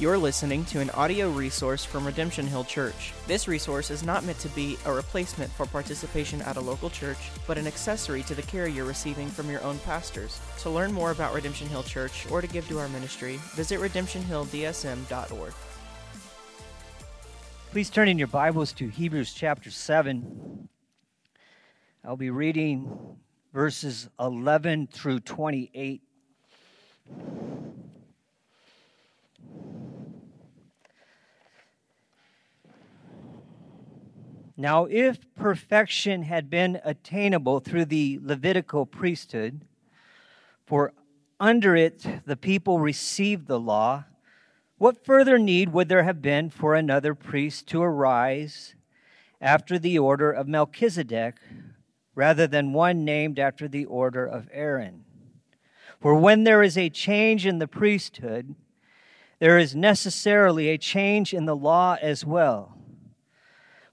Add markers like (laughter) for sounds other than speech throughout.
You're listening to an audio resource from Redemption Hill Church. This resource is not meant to be a replacement for participation at a local church, but an accessory to the care you're receiving from your own pastors. To learn more about Redemption Hill Church or to give to our ministry, visit redemptionhilldsm.org. Please turn in your Bibles to Hebrews chapter 7. I'll be reading verses 11 through 28. Now, if perfection had been attainable through the Levitical priesthood, for under it the people received the law, what further need would there have been for another priest to arise after the order of Melchizedek, rather than one named after the order of Aaron? For when there is a change in the priesthood, there is necessarily a change in the law as well.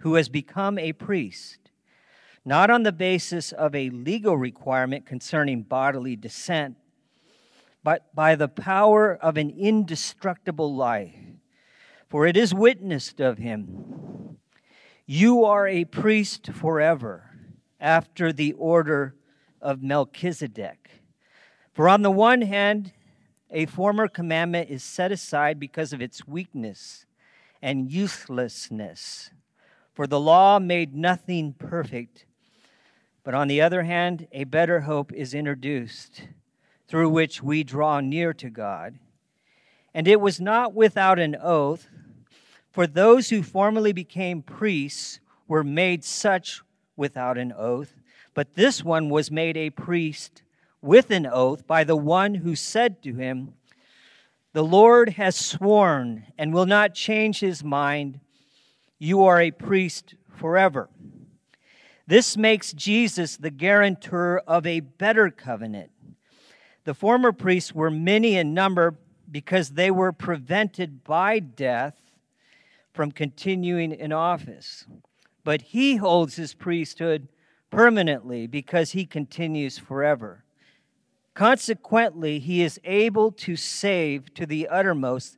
who has become a priest, not on the basis of a legal requirement concerning bodily descent, but by the power of an indestructible life. For it is witnessed of him You are a priest forever, after the order of Melchizedek. For on the one hand, a former commandment is set aside because of its weakness and uselessness for the law made nothing perfect. But on the other hand, a better hope is introduced, through which we draw near to God. And it was not without an oath, for those who formerly became priests were made such without an oath, but this one was made a priest with an oath by the one who said to him, The Lord has sworn and will not change his mind you are a priest forever. This makes Jesus the guarantor of a better covenant. The former priests were many in number because they were prevented by death from continuing in office. But he holds his priesthood permanently because he continues forever. Consequently, he is able to save to the uttermost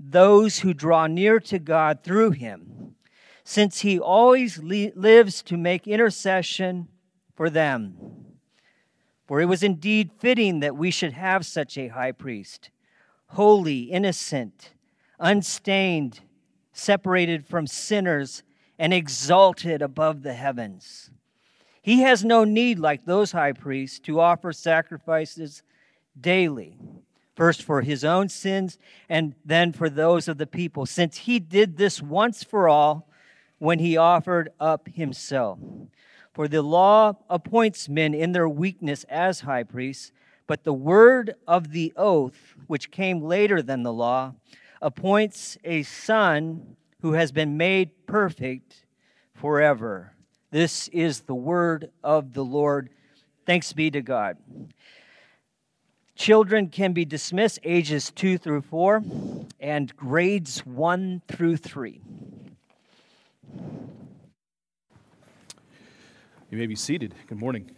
those who draw near to God through him since he always li- lives to make intercession for them. For it was indeed fitting that we should have such a high priest, holy, innocent, unstained, separated from sinners, and exalted above the heavens. He has no need, like those high priests, to offer sacrifices daily, first for his own sins and then for those of the people, since he did this once for all when he offered up himself. For the law appoints men in their weakness as high priests, but the word of the oath, which came later than the law, appoints a son who has been made perfect forever. This is the word of the Lord. Thanks be to God. Children can be dismissed ages 2 through 4 and grades 1 through 3. You may be seated. Good morning.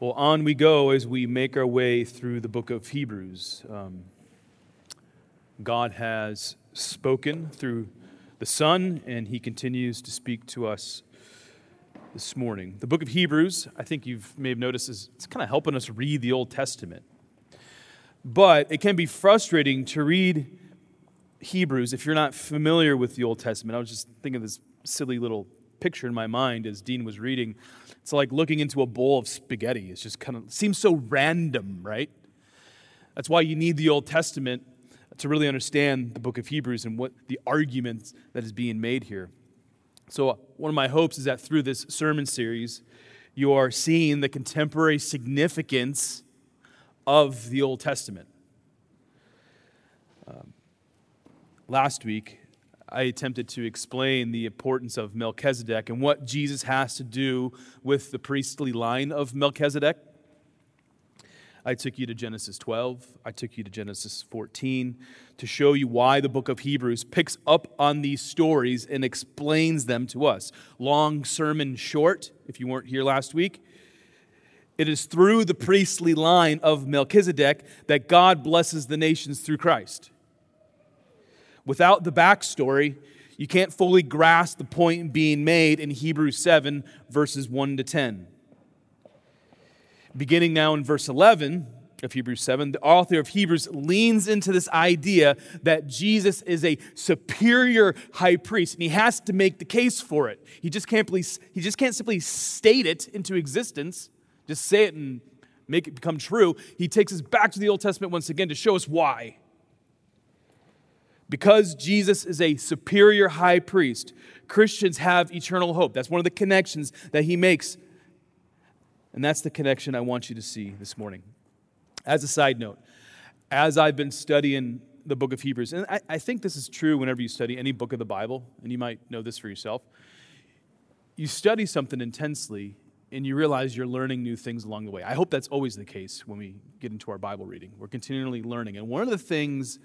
Well, on we go as we make our way through the book of Hebrews. Um, God has spoken through the Son, and He continues to speak to us this morning. The book of Hebrews, I think you may have noticed, is it's kind of helping us read the Old Testament. But it can be frustrating to read Hebrews if you're not familiar with the Old Testament. I was just thinking of this silly little picture in my mind as Dean was reading. It's like looking into a bowl of spaghetti. It just kind of seems so random, right? That's why you need the Old Testament to really understand the book of Hebrews and what the argument that is being made here. So, one of my hopes is that through this sermon series, you are seeing the contemporary significance of the Old Testament. Um, last week, I attempted to explain the importance of Melchizedek and what Jesus has to do with the priestly line of Melchizedek. I took you to Genesis 12. I took you to Genesis 14 to show you why the book of Hebrews picks up on these stories and explains them to us. Long sermon short, if you weren't here last week. It is through the priestly line of Melchizedek that God blesses the nations through Christ. Without the backstory, you can't fully grasp the point being made in Hebrews 7, verses 1 to 10. Beginning now in verse 11 of Hebrews 7, the author of Hebrews leans into this idea that Jesus is a superior high priest, and he has to make the case for it. He just can't, he just can't simply state it into existence, just say it and make it become true. He takes us back to the Old Testament once again to show us why. Because Jesus is a superior high priest, Christians have eternal hope. That's one of the connections that he makes and that's the connection I want you to see this morning. As a side note, as I've been studying the book of Hebrews, and I, I, think this is true whenever you study any book of the Bible, and you might know this for yourself. You study something intensely, and you realize you're learning new things along the way. I hope that's always the case when we get into our Bible reading. We're continually learning. And one of the things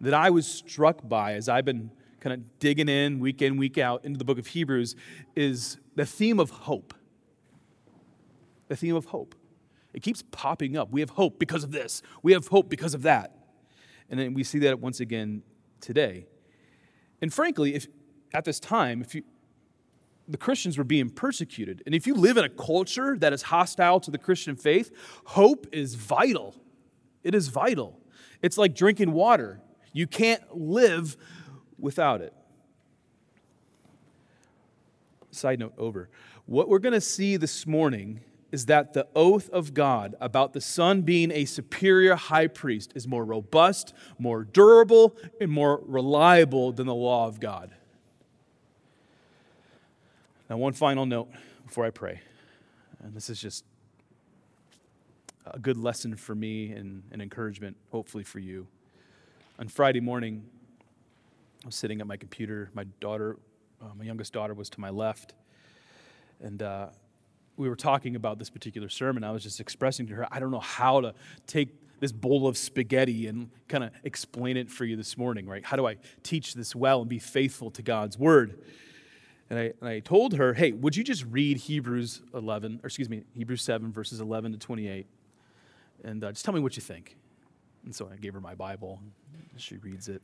that I was struck by as I've been kind of digging in week in, week out into the book of Hebrews is the theme of hope the theme of hope. It keeps popping up. We have hope because of this, we have hope because of that. And then we see that once again today. And frankly, if at this time, if you the Christians were being persecuted. And if you live in a culture that is hostile to the Christian faith, hope is vital. It is vital. It's like drinking water. You can't live without it. Side note over. What we're going to see this morning is that the oath of God about the Son being a superior high priest is more robust, more durable, and more reliable than the law of God. Now, one final note before I pray, and this is just a good lesson for me and an encouragement, hopefully, for you. On Friday morning, I was sitting at my computer. My daughter, uh, my youngest daughter, was to my left. And uh, we were talking about this particular sermon, I was just expressing to her, I don't know how to take this bowl of spaghetti and kind of explain it for you this morning, right? How do I teach this well and be faithful to God's word? And I, and I told her, hey, would you just read Hebrews 11, or excuse me, Hebrews 7, verses 11 to 28, and uh, just tell me what you think. And so I gave her my Bible. She reads it.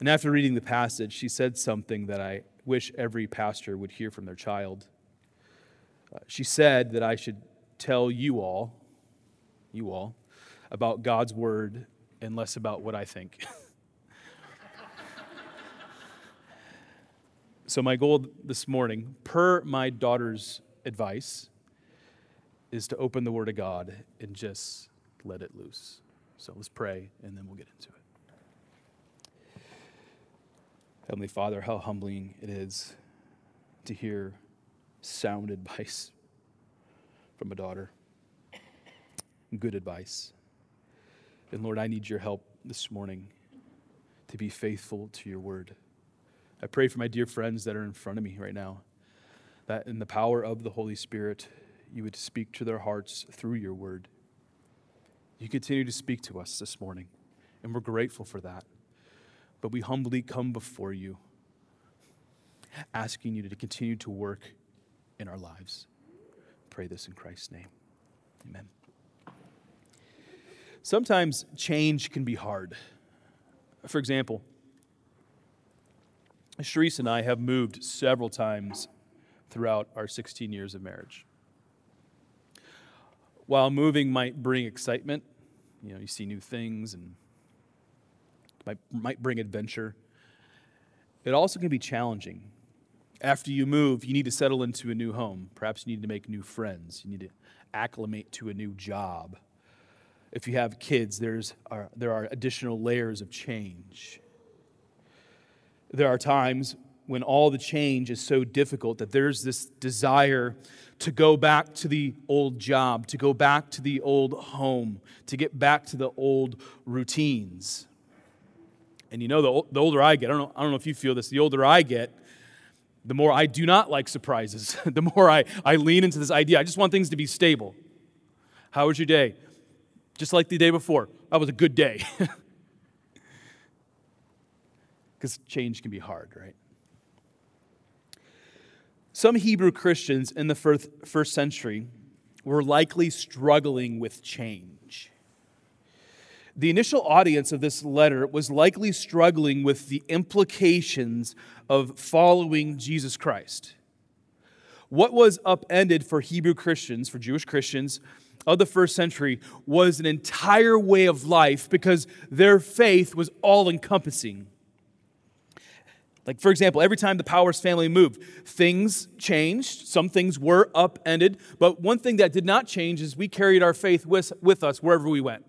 And after reading the passage, she said something that I wish every pastor would hear from their child. Uh, she said that I should tell you all, you all, about God's word and less about what I think. (laughs) so, my goal this morning, per my daughter's advice, is to open the Word of God and just let it loose. So, let's pray and then we'll get into it. Heavenly Father, how humbling it is to hear sound advice from a daughter. Good advice. And Lord, I need your help this morning to be faithful to your word. I pray for my dear friends that are in front of me right now, that in the power of the Holy Spirit, you would speak to their hearts through your word. You continue to speak to us this morning, and we're grateful for that. But we humbly come before you, asking you to continue to work in our lives. Pray this in Christ's name. Amen. Sometimes change can be hard. For example, Sharice and I have moved several times throughout our 16 years of marriage. While moving might bring excitement, you know, you see new things and might, might bring adventure, it also can be challenging after you move, you need to settle into a new home. Perhaps you need to make new friends. You need to acclimate to a new job. if you have kids, there's, there are additional layers of change. There are times when all the change is so difficult that there's this desire to go back to the old job, to go back to the old home, to get back to the old routines. And you know, the, the older I get, I don't, know, I don't know if you feel this, the older I get, the more I do not like surprises, (laughs) the more I, I lean into this idea. I just want things to be stable. How was your day? Just like the day before. That was a good day. (laughs) Because change can be hard, right? Some Hebrew Christians in the first, first century were likely struggling with change. The initial audience of this letter was likely struggling with the implications of following Jesus Christ. What was upended for Hebrew Christians, for Jewish Christians of the first century, was an entire way of life because their faith was all encompassing. Like, for example, every time the Powers family moved, things changed. Some things were upended. But one thing that did not change is we carried our faith with, with us wherever we went.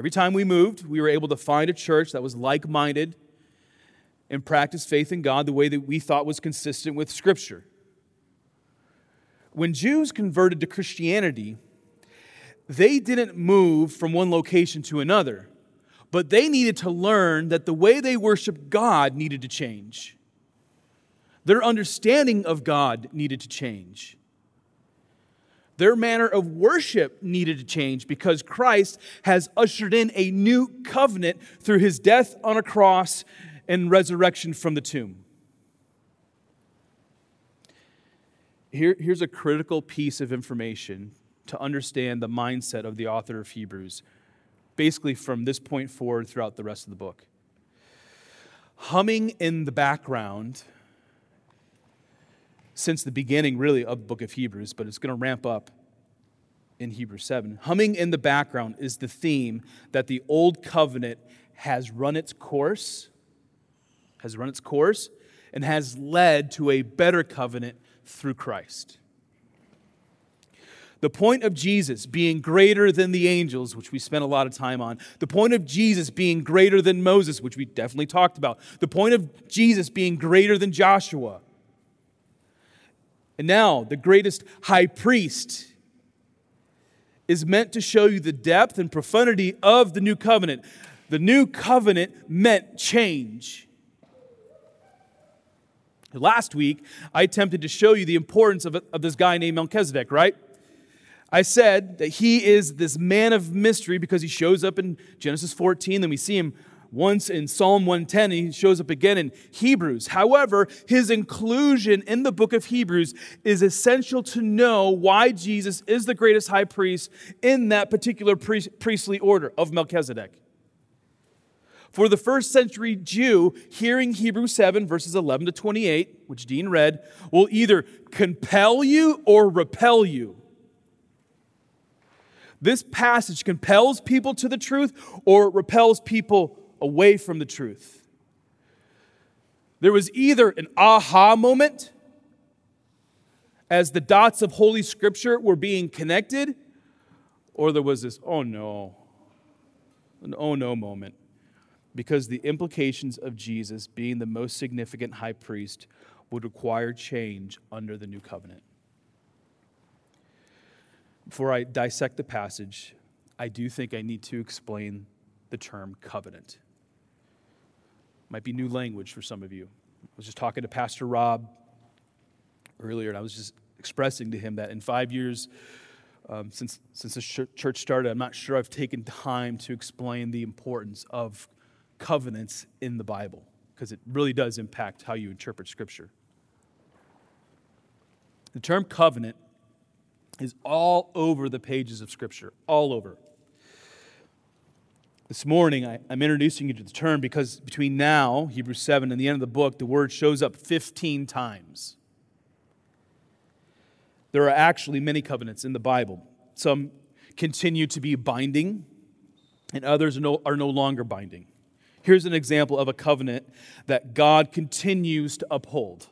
Every time we moved, we were able to find a church that was like minded and practiced faith in God the way that we thought was consistent with Scripture. When Jews converted to Christianity, they didn't move from one location to another but they needed to learn that the way they worshiped God needed to change. Their understanding of God needed to change. Their manner of worship needed to change because Christ has ushered in a new covenant through his death on a cross and resurrection from the tomb. Here, here's a critical piece of information to understand the mindset of the author of Hebrews basically from this point forward throughout the rest of the book. Humming in the background since the beginning, really, of the book of Hebrews, but it's going to ramp up in Hebrews 7. Humming in the background is the theme that the old covenant has run its course, has run its course, and has led to a better covenant through Christ. The point of Jesus being greater than the angels, which we spent a lot of time on. The point of Jesus being greater than Moses, which we definitely talked about. The point of Jesus being greater than Joshua. And now, the greatest high priest is meant to show you the depth and profundity of the new covenant. The new covenant meant change. Last week, I attempted to show you the importance of, of this guy named Melchizedek, right? I said that he is this man of mystery because he shows up in Genesis 14, then we see him once in Psalm 110, he shows up again in Hebrews. However, his inclusion in the book of Hebrews is essential to know why Jesus is the greatest high priest in that particular priestly order of Melchizedek. For the first century Jew, hearing Hebrews 7, verses 11 to 28, which Dean read, will either compel you or repel you. This passage compels people to the truth or repels people away from the truth. There was either an aha moment as the dots of Holy Scripture were being connected, or there was this, oh no, an oh no moment. Because the implications of Jesus being the most significant high priest would require change under the new covenant before I dissect the passage, I do think I need to explain the term covenant. Might be new language for some of you. I was just talking to Pastor Rob earlier, and I was just expressing to him that in five years um, since, since the church started, I'm not sure I've taken time to explain the importance of covenants in the Bible, because it really does impact how you interpret Scripture. The term covenant is all over the pages of Scripture, all over. This morning, I, am introducing you to the term because between now, Hebrews 7, and the end of the book, the word shows up 15 times. There are actually many covenants in the Bible. Some continue to be binding, and others are no, are no longer binding. Here's an example of a covenant that God continues to uphold.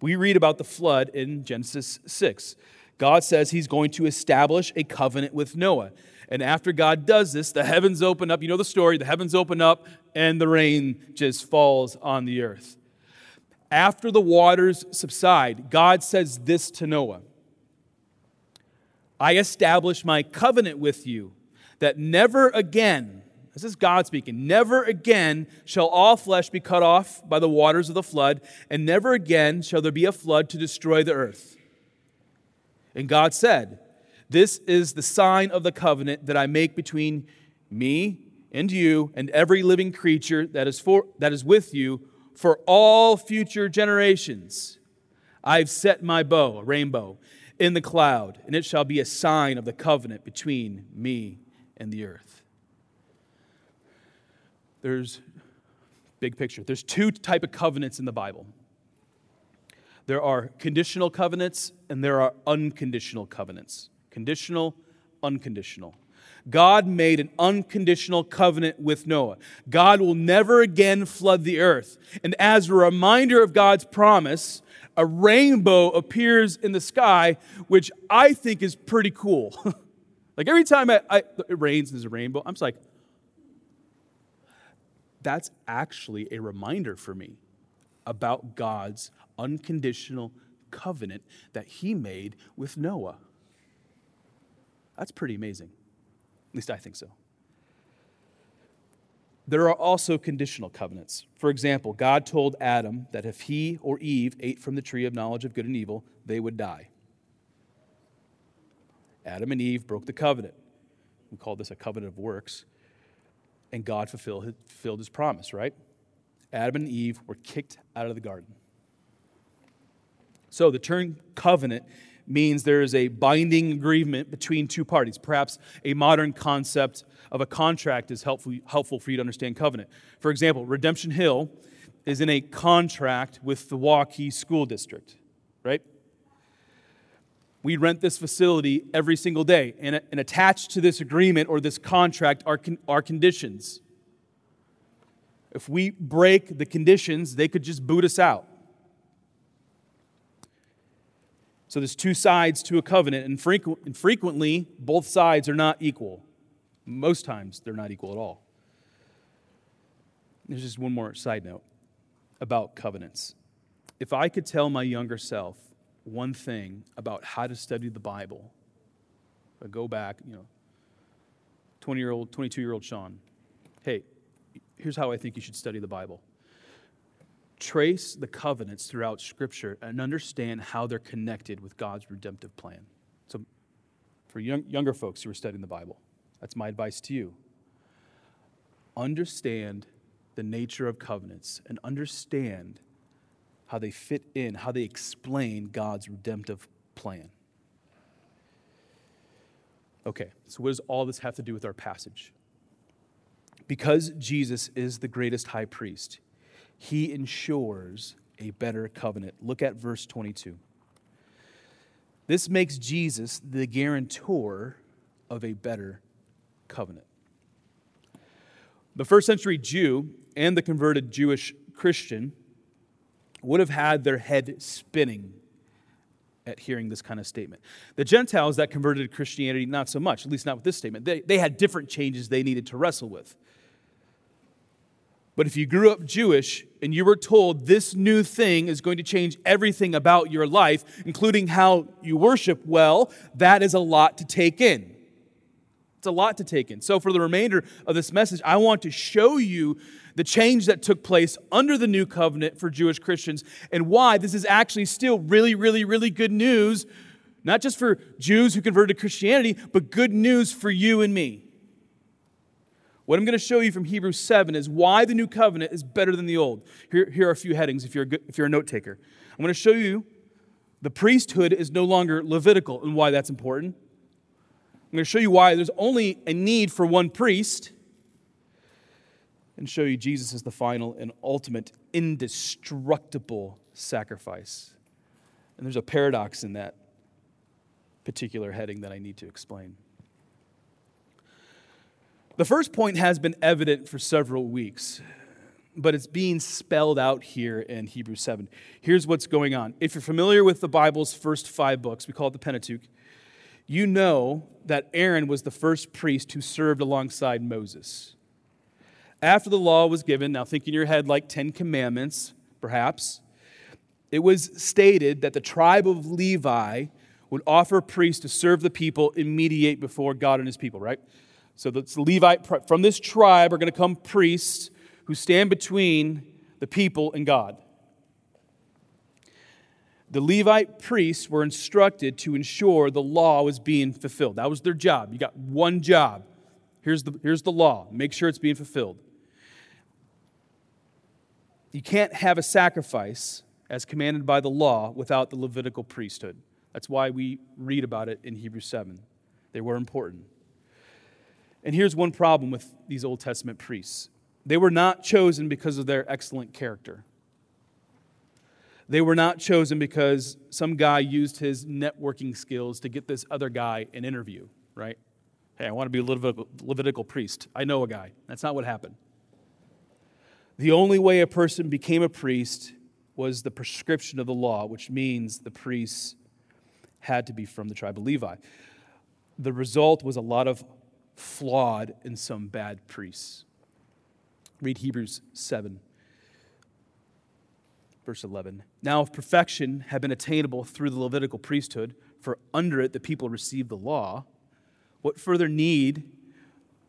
We read about the flood in Genesis 6. God says he's going to establish a covenant with Noah. And after God does this, the heavens open up. You know the story. The heavens open up and the rain just falls on the earth. After the waters subside, God says this to Noah I establish my covenant with you that never again, this is God speaking, never again shall all flesh be cut off by the waters of the flood, and never again shall there be a flood to destroy the earth. And God said, This is the sign of the covenant that I make between me and you and every living creature that is, for, that is with you for all future generations. I've set my bow, a rainbow, in the cloud, and it shall be a sign of the covenant between me and the earth. There's big picture. There's two type of covenants in the Bible. There are conditional covenants and there are unconditional covenants. Conditional, unconditional. God made an unconditional covenant with Noah. God will never again flood the earth. And as a reminder of God's promise, a rainbow appears in the sky, which I think is pretty cool. (laughs) like every time I, I, it rains, and there's a rainbow. I'm just like, that's actually a reminder for me about God's unconditional covenant that he made with Noah. That's pretty amazing. At least I think so. There are also conditional covenants. For example, God told Adam that if he or Eve ate from the tree of knowledge of good and evil, they would die. Adam and Eve broke the covenant. We call this a covenant of works. And God fulfilled, fulfilled his promise, right? Adam and Eve were kicked out of the garden. So the term covenant means there is a binding agreement between two parties. Perhaps a modern concept of a contract is helpful, helpful for you to understand covenant. For example, Redemption Hill is in a contract with the Waukee School District, right? We rent this facility every single day, and, and attached to this agreement or this contract are, con- are conditions. If we break the conditions, they could just boot us out. So there's two sides to a covenant, and, frequ- and frequently both sides are not equal. Most times they're not equal at all. There's just one more side note about covenants. If I could tell my younger self one thing about how to study the Bible, I go back, you know, 20 year old, 22 year old Sean, hey, here's how I think you should study the Bible trace the covenants throughout Scripture and understand how they're connected with God's redemptive plan. So, for young, younger folks who are studying the Bible, that's my advice to you. Understand the nature of covenants and understand how they fit in, how they explain God's redemptive plan. Okay, so what does all this have to do with our passage? Because Jesus is the greatest high priest, he ensures a better covenant. Look at verse 22. This makes Jesus the guarantor of a better covenant. The first century Jew and the converted Jewish Christian would have had their head spinning at hearing this kind of statement. The Gentiles that converted to Christianity, not so much, at least not with this statement. They, they had different changes they needed to wrestle with. But if you grew up Jewish and you were told this new thing is going to change everything about your life, including how you worship well, that is a lot to take in. It's a lot to take in. So, for the remainder of this message, I want to show you the change that took place under the new covenant for Jewish Christians and why this is actually still really, really, really good news, not just for Jews who converted to Christianity, but good news for you and me. What I'm going to show you from Hebrews 7 is why the new covenant is better than the old. Here, here are a few headings if you're, a if you're a note taker. I'm going to show you the priesthood is no longer Levitical and why that's important. I'm going to show you why there's only a need for one priest and show you Jesus is the final and ultimate indestructible sacrifice. And there's a paradox in that particular heading that I need to explain. The first point has been evident for several weeks, but it's being spelled out here in Hebrews 7. Here's what's going on. If you're familiar with the Bible's first five books, we call it the Pentateuch, you know that Aaron was the first priest who served alongside Moses. After the law was given, now think in your head like Ten Commandments, perhaps, it was stated that the tribe of Levi would offer priests to serve the people and mediate before God and his people, right? So the Levite from this tribe are going to come priests who stand between the people and God. The Levite priests were instructed to ensure the law was being fulfilled. That was their job. You got one job. Here's the, here's the law. Make sure it's being fulfilled. You can't have a sacrifice as commanded by the law without the Levitical priesthood. That's why we read about it in Hebrews 7. They were important. And here's one problem with these Old Testament priests they were not chosen because of their excellent character. They were not chosen because some guy used his networking skills to get this other guy an interview, right? Hey, I want to be a Levitical, priest. I know a guy. That's not what happened. The only way a person became a priest was the prescription of the law, which means the priests had to be from the tribe of Levi. The result was a lot of flawed and some bad priests. Read Hebrews 7, verse 11. Now, if perfection had been attainable through the Levitical priesthood, for under it the people received the law, what further need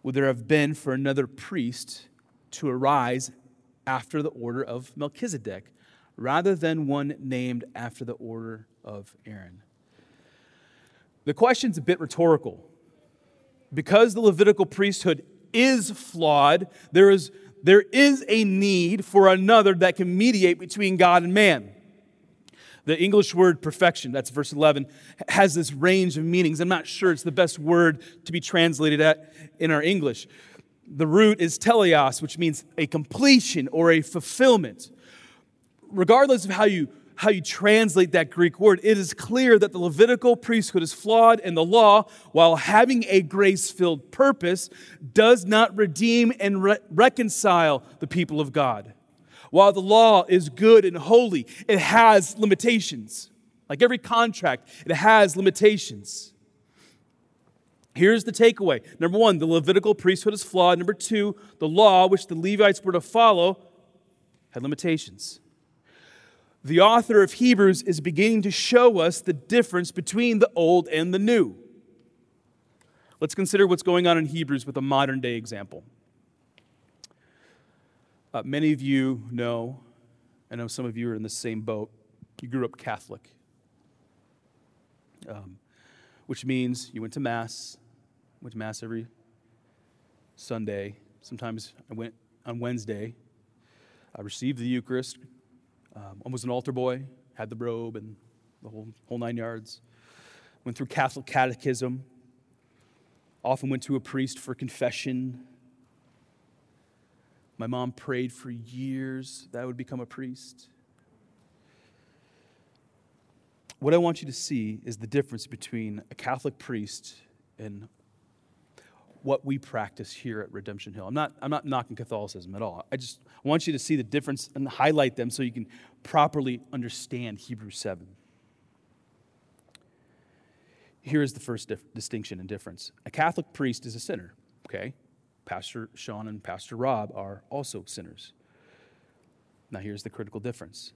would there have been for another priest to arise after the order of Melchizedek, rather than one named after the order of Aaron? The question's a bit rhetorical. Because the Levitical priesthood is flawed, there is there is a need for another that can mediate between God and man. The English word perfection, that's verse 11, has this range of meanings. I'm not sure it's the best word to be translated at in our English. The root is teleos, which means a completion or a fulfillment. Regardless of how you how you translate that Greek word, it is clear that the Levitical priesthood is flawed, and the law, while having a grace filled purpose, does not redeem and re- reconcile the people of God. While the law is good and holy, it has limitations. Like every contract, it has limitations. Here's the takeaway. Number one, the Levitical priesthood is flawed. Number two, the law, which the Levites were to follow, had limitations the author of Hebrews is beginning to show us the difference between the old and the new. Let's consider what's going on in Hebrews with a modern day example. Uh, many of you know, I know some of you are in the same boat, you grew up Catholic, um, which means you went to Mass, went to Mass every Sunday. Sometimes I went on Wednesday. I received the Eucharist, um, I was an altar boy, had the robe and the whole, whole nine yards. Went through Catholic catechism. Often went to a priest for confession. My mom prayed for years that I would become a priest. What I want you to see is the difference between a Catholic priest and what we practice here at Redemption Hill. I'm not, I'm not knocking Catholicism at all. I just want you to see the difference and highlight them so you can properly understand Hebrews 7. Here is the first dif- distinction and difference a Catholic priest is a sinner, okay? Pastor Sean and Pastor Rob are also sinners. Now, here's the critical difference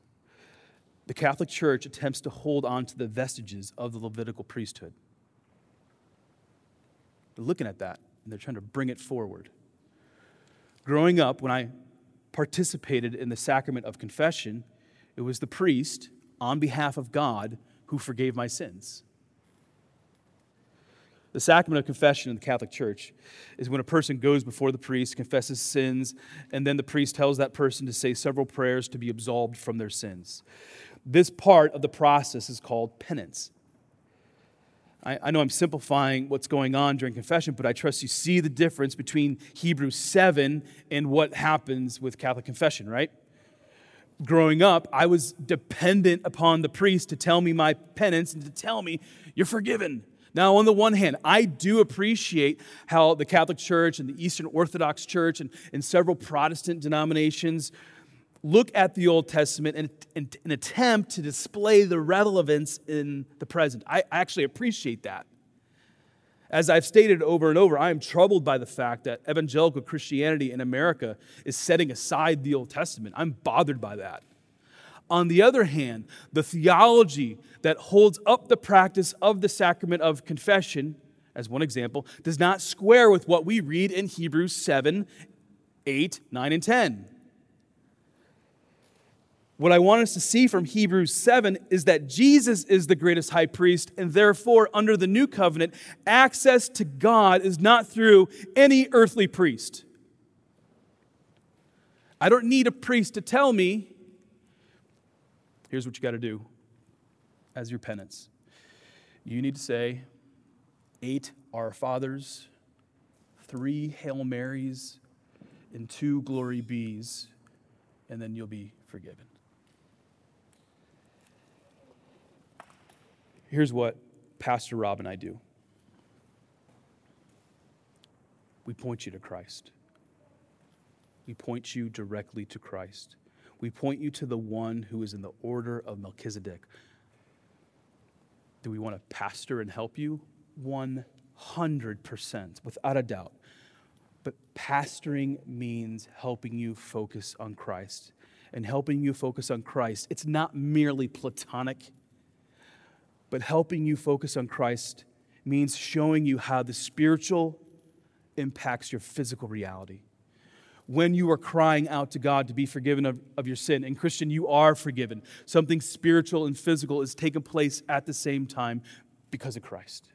the Catholic Church attempts to hold on to the vestiges of the Levitical priesthood. They're looking at that and they're trying to bring it forward. Growing up, when I participated in the sacrament of confession, it was the priest, on behalf of God, who forgave my sins. The sacrament of confession in the Catholic Church is when a person goes before the priest, confesses sins, and then the priest tells that person to say several prayers to be absolved from their sins. This part of the process is called penance. I, I, know I'm simplifying what's going on during confession, but I trust you see the difference between Hebrews 7 and what happens with Catholic confession, right? Growing up, I was dependent upon the priest to tell me my penance and to tell me, you're forgiven. Now, on the one hand, I do appreciate how the Catholic Church and the Eastern Orthodox Church and, and several Protestant denominations look at the Old Testament and, and, and, attempt to display the relevance in the present. I, I actually appreciate that. As I've stated over and over, I am troubled by the fact that evangelical Christianity in America is setting aside the Old Testament. I'm bothered by that. On the other hand, the theology that holds up the practice of the sacrament of confession, as one example, does not square with what we read in Hebrews 7, 8, 9, and 10. What I want us to see from Hebrews 7 is that Jesus is the greatest high priest, and therefore, under the new covenant, access to God is not through any earthly priest. I don't need a priest to tell me, here's what you got to do as your penance. You need to say eight Our Fathers, three Hail Marys, and two Glory Be's, and then you'll be forgiven. Here's what Pastor Rob and I do we point you to Christ. We point you directly to Christ. We point you to the one who is in the order of Melchizedek. Do we want to pastor and help you? 100%, without a doubt. But pastoring means helping you focus on Christ. And helping you focus on Christ, it's not merely platonic but helping you focus on Christ means showing you how the spiritual impacts your physical reality. When you are crying out to God to be forgiven of, of your sin, and Christian, you are forgiven. Something spiritual and physical is taking place at the same time because of Christ.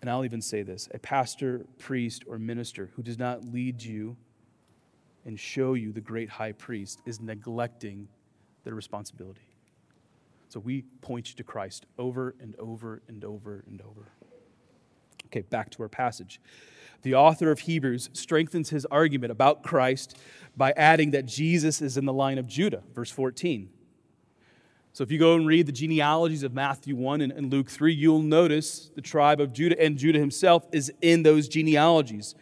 And I'll even say this a pastor, priest, or minister who does not lead you and show you the great high priest is neglecting their responsibility. So we point you to Christ over and over and over and over. Okay, back to our passage. The author of Hebrews strengthens his argument about Christ by adding that Jesus is in the line of Judah, verse 14. So if you go and read the genealogies of Matthew 1 and, and Luke 3, you'll notice the tribe of Judah, and Judah himself is in those genealogies.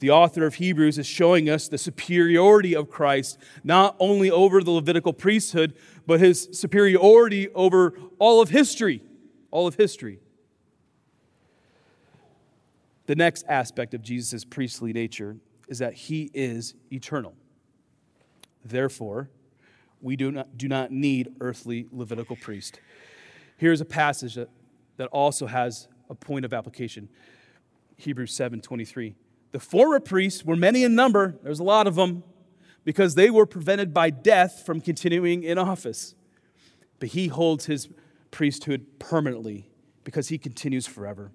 The author of Hebrews is showing us the superiority of Christ, not only over the Levitical priesthood, but his superiority over all of history. All of history. The next aspect of Jesus' priestly nature is that he is eternal. Therefore, we do not, do not need earthly Levitical priest. Here's a passage that, that also has a point of application. Hebrews 7 23. The former priests were many in number, there's a lot of them, because they were prevented by death from continuing in office. But he holds his priesthood permanently because he continues forever.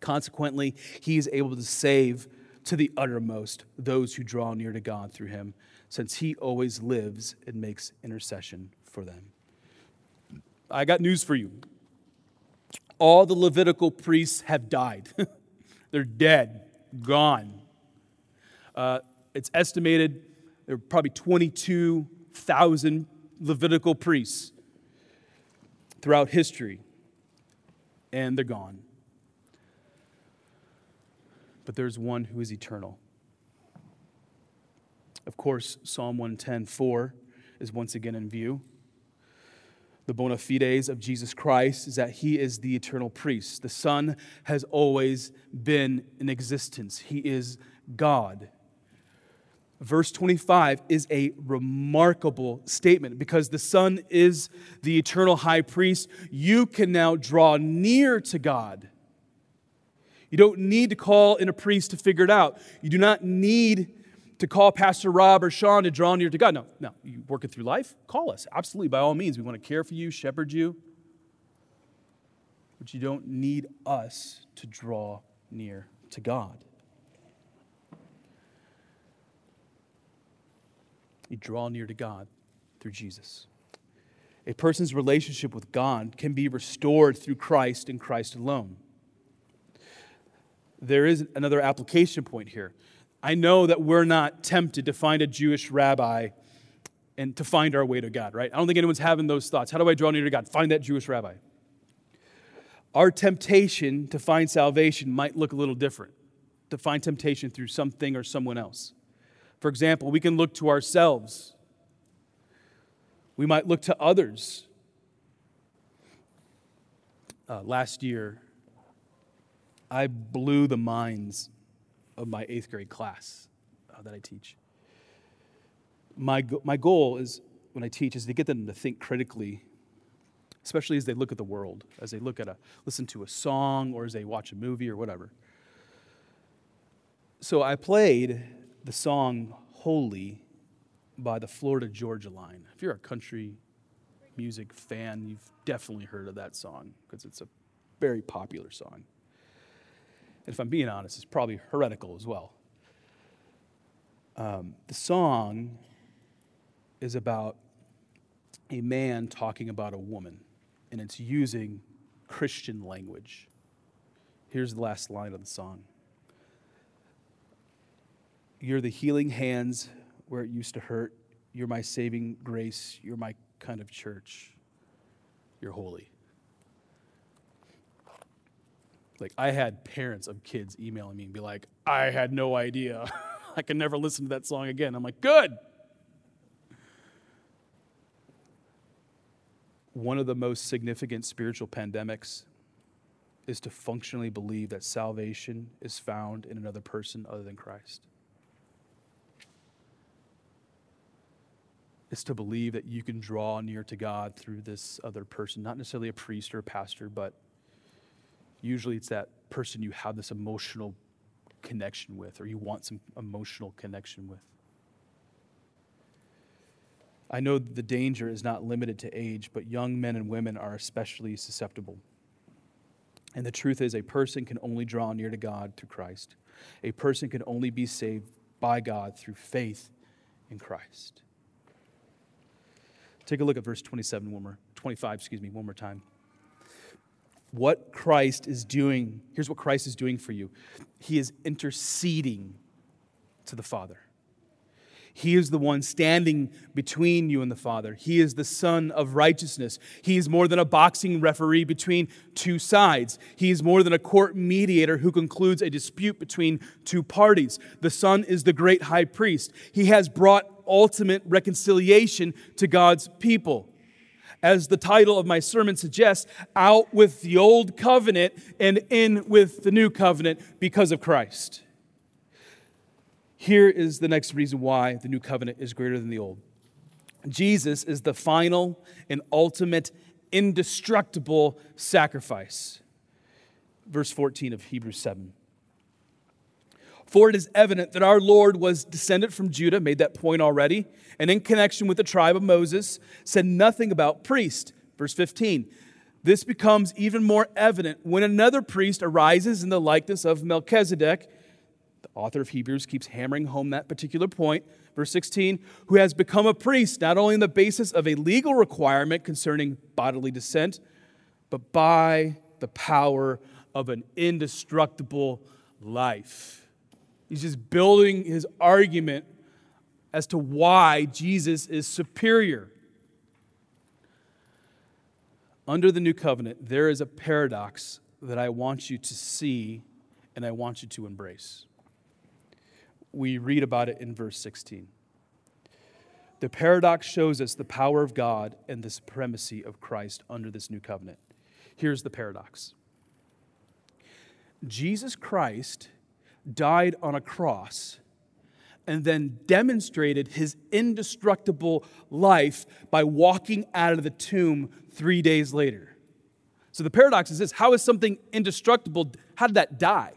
Consequently, he is able to save to the uttermost those who draw near to God through him, since he always lives and makes intercession for them. I got news for you. All the Levitical priests have died, (laughs) they're dead gone. Uh, it's estimated there were probably 22,000 Levitical priests throughout history, and they're gone. But there's one who is eternal. Of course, Psalm 110:4 is once again in view. The bona fides of Jesus Christ is that he is the eternal priest. The Son has always been in existence, he is God. Verse 25 is a remarkable statement because the Son is the eternal high priest. You can now draw near to God. You don't need to call in a priest to figure it out. You do not need to call Pastor Rob or Sean to draw near to God. No, no. You working through life? Call us. Absolutely, by all means. We want to care for you, shepherd you. But you don't need us to draw near to God. You draw near to God through Jesus. A person's relationship with God can be restored through Christ and Christ alone. There is another application point here. I know that we're not tempted to find a Jewish rabbi and to find our way to God, right? I don't think anyone's having those thoughts. How do I draw near to God? Find that Jewish rabbi. Our temptation to find salvation might look a little different, to find temptation through something or someone else. For example, we can look to ourselves, we might look to others. uh, last year, I blew the minds of my eighth grade class uh, that I teach. My, my goal is, when I teach, is to get them to think critically, especially as they look at the world, as they look at a, listen to a song, or as they watch a movie or whatever. So I played the song Holy by the Florida Georgia Line. If you're a country music fan, you've definitely heard of that song because it's a very popular song. And if I'm being honest, it's probably heretical as well. Um, the song is about a man talking about a woman, and it's using Christian language. Here's the last line of the song You're the healing hands where it used to hurt. You're my saving grace. You're my kind of church. You're holy. Like, I had parents of kids emailing me and be like, I had no idea. (laughs) I can never listen to that song again. I'm like, good. One of the most significant spiritual pandemics is to functionally believe that salvation is found in another person other than Christ. Is to believe that you can draw near to God through this other person, not necessarily a priest or a pastor, but usually it's that person you have this emotional connection with or you want some emotional connection with. I know the danger is not limited to age, but young men and women are especially susceptible. And the truth is, a person can only draw near to God through Christ. A person can only be saved by God through faith in Christ. Take a look at verse 27 one more, 25, excuse me, one more time what Christ is doing. Here's what Christ is doing for you He is interceding to the Father. He is the one standing between you and the Father. He is the Son of righteousness. He is more than a boxing referee between two sides. He is more than a court mediator who concludes a dispute between two parties. The Son is the great high priest. He has brought ultimate reconciliation to God's people as the title of my sermon suggests, out with the old covenant and in with the new covenant because of Christ. Here is the next reason why the new covenant is greater than the old. Jesus is the final and ultimate indestructible sacrifice. Verse 14 of Hebrews 7. For it is evident that our Lord was descended from Judah, made that point already, and in connection with the tribe of Moses, said nothing about priest. Verse 15. This becomes even more evident when another priest arises in the likeness of Melchizedek. Author of Hebrews keeps hammering home that particular point. Verse 16, who has become a priest not only on the basis of a legal requirement concerning bodily descent, but by the power of an indestructible life. He's just building his argument as to why Jesus is superior. Under the new covenant, there is a paradox that I want you to see and I want you to embrace. We read about it in verse 16. The paradox shows us the power of God and the supremacy of Christ under this new covenant. Here's the paradox Jesus Christ died on a cross, and then demonstrated his indestructible life by walking out of the tomb three days later. So the paradox is this how is something indestructible? How did that die?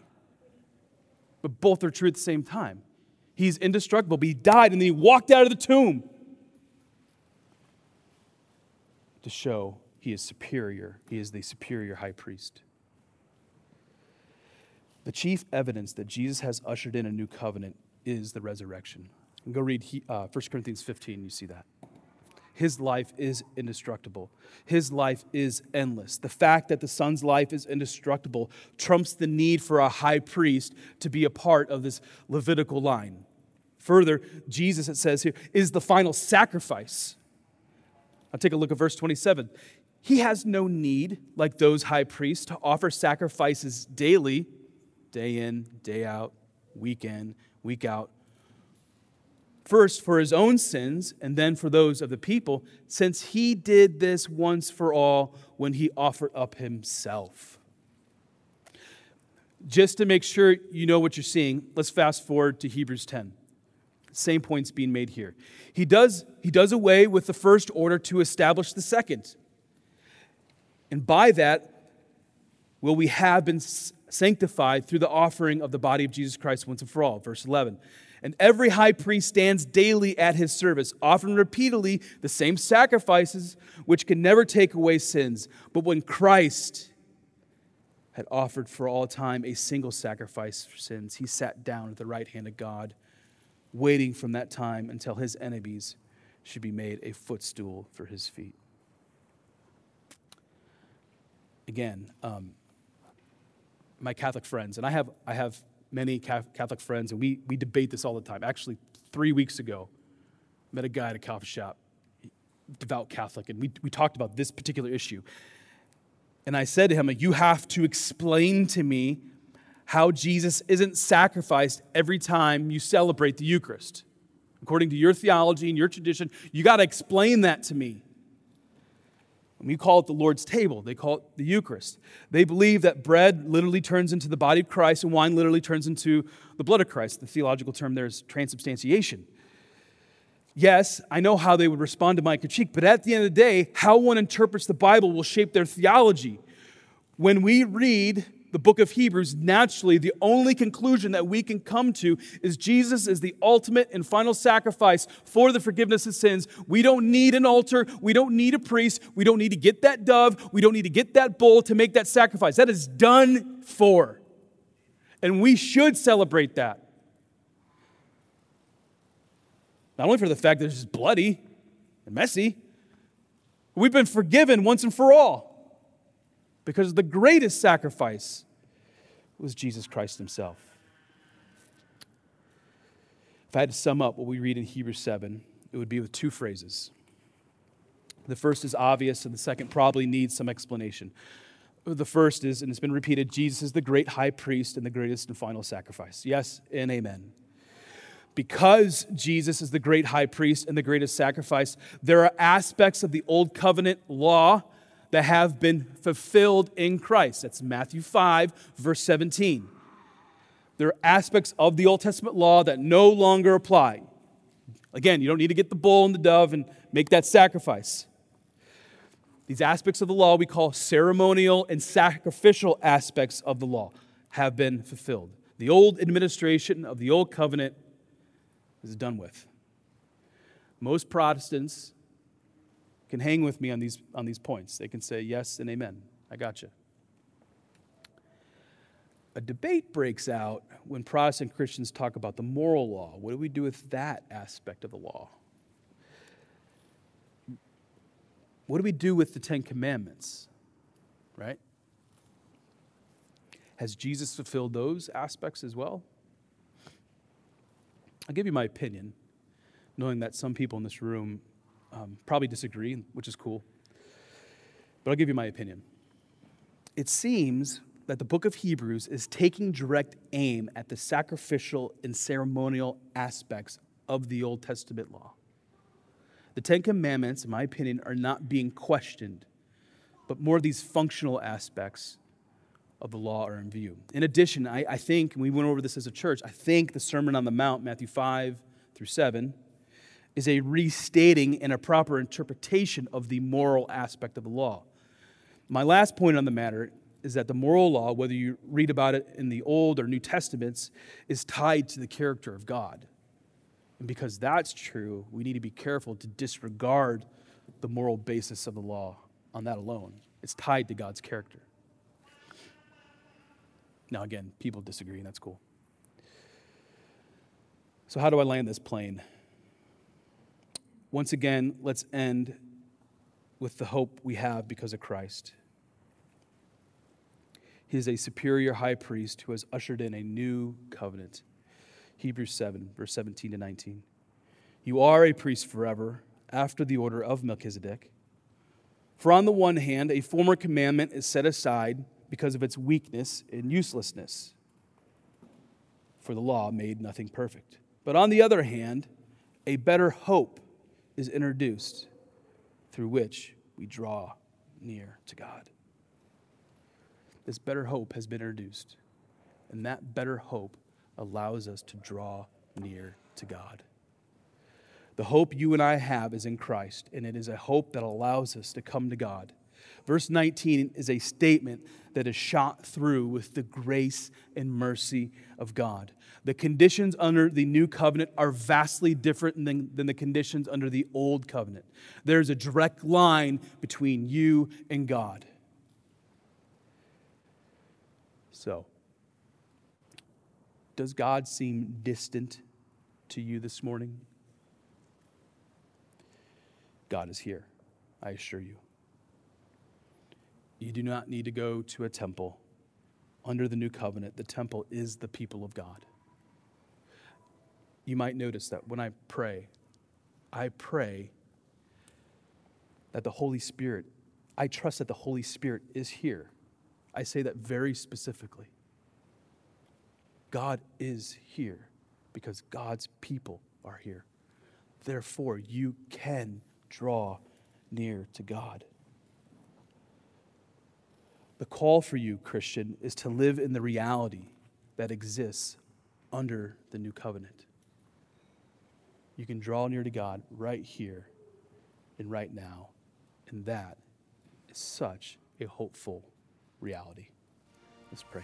But both are true at the same time. He's indestructible, but he died and then he walked out of the tomb to show he is superior. He is the superior high priest. The chief evidence that Jesus has ushered in a new covenant is the resurrection. Go read uh, 1 Corinthians 15, you see that. His life is indestructible. His life is endless. The fact that the Son's life is indestructible trumps the need for a high priest to be a part of this Levitical line. Further, Jesus, it says here, is the final sacrifice. I'll take a look at verse 27. He has no need, like those high priests, to offer sacrifices daily day in, day out, week in, week out. First for his own sins and then for those of the people, since he did this once for all when he offered up himself. Just to make sure you know what you're seeing, let's fast forward to Hebrews 10. Same points being made here. He does, he does away with the first order to establish the second. And by that, will we have been sanctified through the offering of the body of Jesus Christ once and for all. Verse 11. And every high priest stands daily at his service, offering repeatedly the same sacrifices which can never take away sins. But when Christ had offered for all time a single sacrifice for sins, he sat down at the right hand of God, waiting from that time until his enemies should be made a footstool for his feet. Again, um, my Catholic friends, and I have, I have many Catholic friends, and we, we debate this all the time. Actually, three weeks ago, I met a guy at a coffee shop, devout Catholic, and we, we talked about this particular issue. And I said to him, You have to explain to me how Jesus isn't sacrificed every time you celebrate the Eucharist. According to your theology and your tradition, you got to explain that to me. We call it the Lord's table. They call it the Eucharist. They believe that bread literally turns into the body of Christ and wine literally turns into the blood of Christ. The theological term there is transubstantiation. Yes, I know how they would respond to my critique, but at the end of the day, how one interprets the Bible will shape their theology. When we read the book of Hebrews, naturally, the only conclusion that we can come to is Jesus is the ultimate and final sacrifice for the forgiveness of sins. We don't need an altar. We don't need a priest. We don't need to get that dove. We don't need to get that bull to make that sacrifice. That is done for. And we should celebrate that. Not only for the fact that it's bloody and messy, we've been forgiven once and for all because the greatest sacrifice was Jesus Christ himself. If I had to sum up what we read in Hebrews 7, it would be with two phrases. The first is obvious, and the second probably needs some explanation. The first is, and it's been repeated Jesus is the great high priest and the greatest and final sacrifice. Yes and amen. Because Jesus is the great high priest and the greatest sacrifice, there are aspects of the old covenant law that have been fulfilled in Christ. That's Matthew 5, verse 17. There are aspects of the Old Testament law that no longer apply. Again, you don't need to get the bull and the dove and make that sacrifice. These aspects of the law we call ceremonial and sacrificial aspects of the law have been fulfilled. The old administration of the old covenant is done with. Most Protestants can hang with me on these, on these points. They can say yes and amen. I got you. A debate breaks out when Protestant Christians talk about the moral law. What do we do with that aspect of the law? What do we do with the Ten Commandments? Right? Has Jesus fulfilled those aspects as well? I'll give you my opinion, knowing that some people in this room um, probably disagree, which is cool. But I'll give you my opinion. It seems that the book of Hebrews is taking direct aim at the sacrificial and ceremonial aspects of the Old Testament law. The Ten Commandments, in my opinion, are not being questioned, but more of these functional aspects of the law are in view. In addition, I, I think, we went over this as a church, I think the Sermon on the Mount, Matthew 5 through 7, is a restating and a proper interpretation of the moral aspect of the law. My last point on the matter is that the moral law, whether you read about it in the Old or New Testaments, is tied to the character of God. And because that's true, we need to be careful to disregard the moral basis of the law on that alone. It's tied to God's character. Now, again, people disagree, and that's cool. So, how do I land this plane? Once again, let's end with the hope we have because of Christ. He is a superior high priest who has ushered in a new covenant. Hebrews 7, verse 17 to 19. You are a priest forever, after the order of Melchizedek. For on the one hand, a former commandment is set aside because of its weakness and uselessness, for the law made nothing perfect. But on the other hand, a better hope is introduced through which we draw near to God. This better hope has been introduced, and that better hope allows us to draw near to God. The hope you and I have is in Christ, and it is a hope that allows us to come to God. Verse 19 is a statement that is shot through with the grace and mercy of God. The conditions under the new covenant are vastly different than, than the conditions under the old covenant. There's a direct line between you and God. So, does God seem distant to you this morning? God is here, I assure you. You do not need to go to a temple. Under the new covenant, the temple is the people of God. You might notice that when I pray, I pray that the Holy Spirit, I trust that the Holy Spirit is here. I say that very specifically. God is here because God's people are here. Therefore, you can draw near to God. The call for you, Christian, is to live in the reality that exists under the new covenant. You can draw near to God right here and right now, and that is such a hopeful reality. Let's pray.